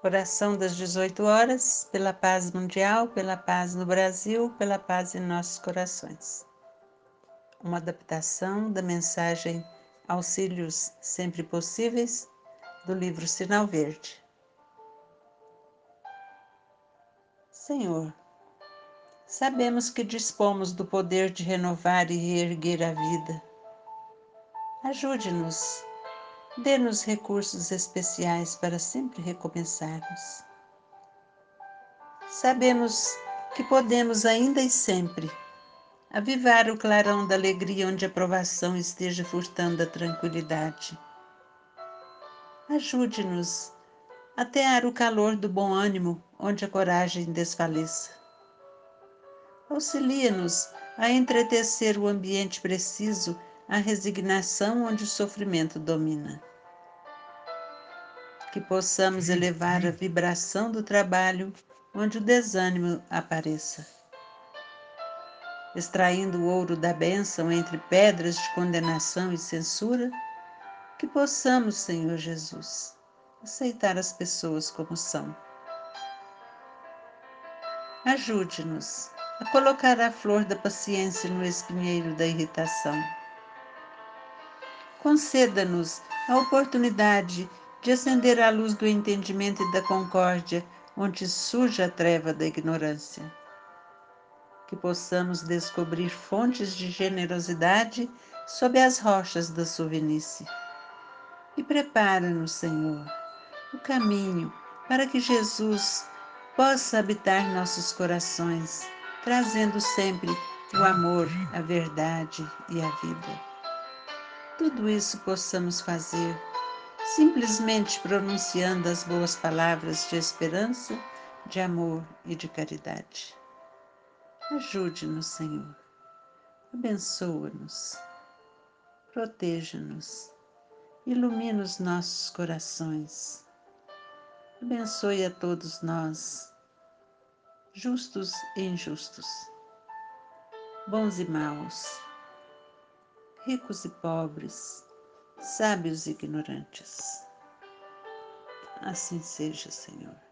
Oração das 18 horas, pela paz mundial, pela paz no Brasil, pela paz em nossos corações. Uma adaptação da mensagem Auxílios Sempre Possíveis, do livro Sinal Verde. Senhor, sabemos que dispomos do poder de renovar e reerguer a vida. Ajude-nos Dê-nos recursos especiais para sempre recomeçarmos. Sabemos que podemos ainda e sempre avivar o clarão da alegria onde a provação esteja furtando a tranquilidade. Ajude-nos a tear o calor do bom ânimo onde a coragem desfaleça. Auxilia-nos a entretecer o ambiente preciso à resignação onde o sofrimento domina que possamos elevar a vibração do trabalho onde o desânimo apareça. Extraindo o ouro da bênção entre pedras de condenação e censura, que possamos, Senhor Jesus, aceitar as pessoas como são. Ajude-nos a colocar a flor da paciência no espinheiro da irritação. Conceda-nos a oportunidade de acender a luz do entendimento e da concórdia onde surge a treva da ignorância. Que possamos descobrir fontes de generosidade sob as rochas da suvenice. E prepara-nos, Senhor, o caminho para que Jesus possa habitar nossos corações, trazendo sempre o amor, a verdade e a vida. Tudo isso possamos fazer simplesmente pronunciando as boas palavras de esperança, de amor e de caridade. Ajude-nos, Senhor. Abençoa-nos. Proteja-nos. Ilumina os nossos corações. Abençoe a todos nós, justos e injustos, bons e maus, ricos e pobres sábios e ignorantes. Assim seja, Senhor.